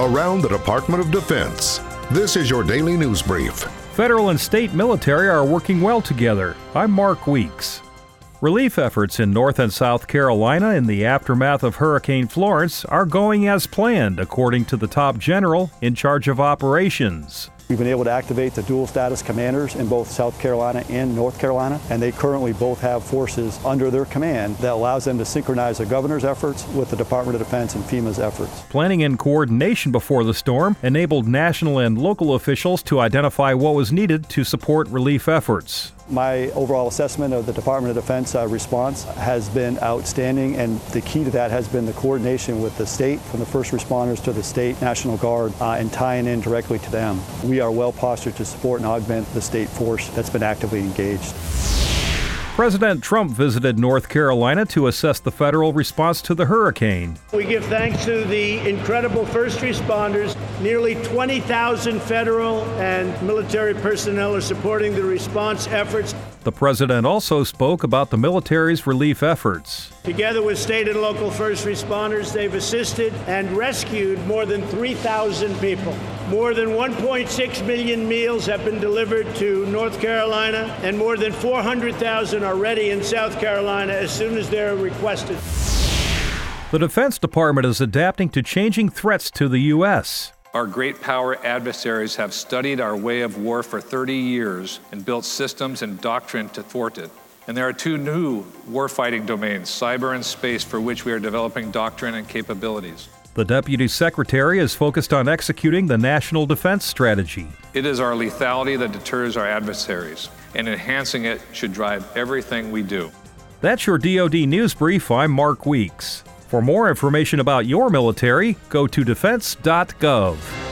around the Department of Defense. This is your daily news brief. Federal and state military are working well together. I'm Mark Weeks. Relief efforts in North and South Carolina in the aftermath of Hurricane Florence are going as planned, according to the top general in charge of operations. We've been able to activate the dual status commanders in both South Carolina and North Carolina, and they currently both have forces under their command that allows them to synchronize the governor's efforts with the Department of Defense and FEMA's efforts. Planning and coordination before the storm enabled national and local officials to identify what was needed to support relief efforts. My overall assessment of the Department of Defense uh, response has been outstanding, and the key to that has been the coordination with the state, from the first responders to the state National Guard, uh, and tying in directly to them. We are well postured to support and augment the state force that's been actively engaged. President Trump visited North Carolina to assess the federal response to the hurricane. We give thanks to the incredible first responders. Nearly 20,000 federal and military personnel are supporting the response efforts. The president also spoke about the military's relief efforts. Together with state and local first responders, they've assisted and rescued more than 3,000 people. More than 1.6 million meals have been delivered to North Carolina, and more than 400,000 are ready in South Carolina as soon as they're requested. The Defense Department is adapting to changing threats to the U.S. Our great power adversaries have studied our way of war for 30 years and built systems and doctrine to thwart it. And there are two new warfighting domains, cyber and space, for which we are developing doctrine and capabilities. The Deputy Secretary is focused on executing the National Defense Strategy. It is our lethality that deters our adversaries, and enhancing it should drive everything we do. That's your DoD News Brief. I'm Mark Weeks. For more information about your military, go to defense.gov.